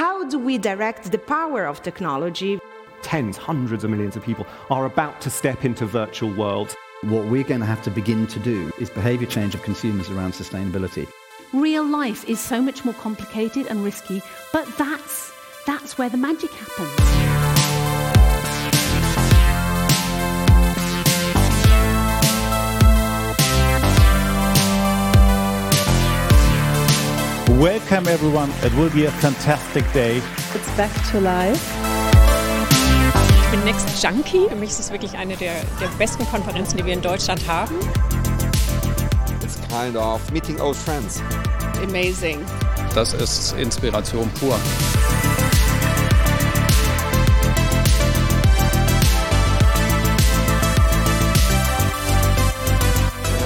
How do we direct the power of technology? Tens, hundreds of millions of people are about to step into virtual worlds. What we're going to have to begin to do is behavior change of consumers around sustainability. Real life is so much more complicated and risky, but that's that's where the magic happens. Welcome everyone. It will be a fantastic day. It's back to life. Ich bin Next Junkie. Für mich ist es wirklich eine der, der besten Konferenzen, die wir in Deutschland haben. It's kind of meeting old friends. Amazing. Das ist Inspiration pur.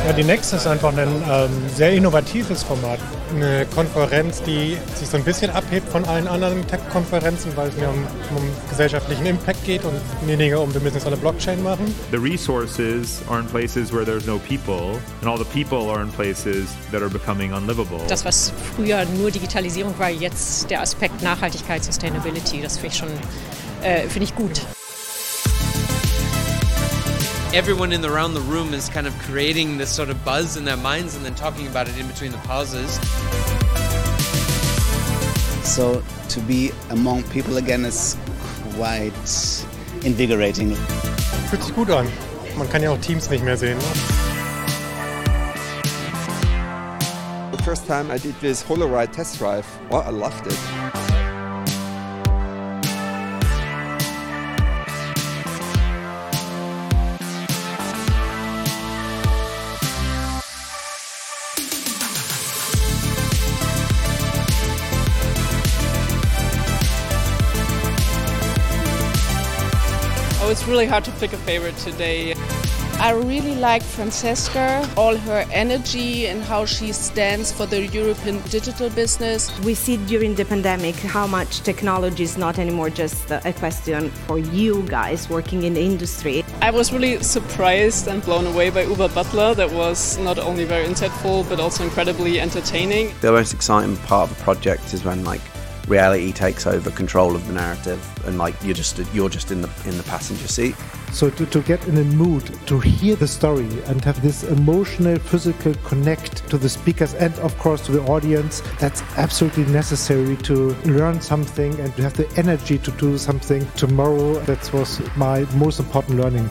Ja, die Next ist einfach ein ähm, sehr innovatives Format. Eine Konferenz, die sich so ein bisschen abhebt von allen anderen Tech-Konferenzen, weil es mehr um, um gesellschaftlichen Impact geht und weniger um, wir müssen es alle Blockchain machen. The resources are in places where there's no people and all the people are in places that are becoming unlivable. Das, was früher nur Digitalisierung war, jetzt der Aspekt Nachhaltigkeit, Sustainability, das finde ich schon äh, finde ich gut. Everyone in the around the room is kind of creating this sort of buzz in their minds and then talking about it in between the pauses. So to be among people again is quite invigorating. Fühlt sich gut an. Man kann ja auch Teams nicht mehr sehen. The first time I did this Holoride test drive, well, I loved it. It's really hard to pick a favorite today. I really like Francesca, all her energy and how she stands for the European digital business. We see during the pandemic how much technology is not anymore just a question for you guys working in the industry. I was really surprised and blown away by Uber Butler. That was not only very insightful but also incredibly entertaining. The most exciting part of a project is when like reality takes over control of the narrative and like you're just you're just in the in the passenger seat. So to, to get in a mood to hear the story and have this emotional physical connect to the speakers and of course to the audience that's absolutely necessary to learn something and to have the energy to do something tomorrow. That was my most important learning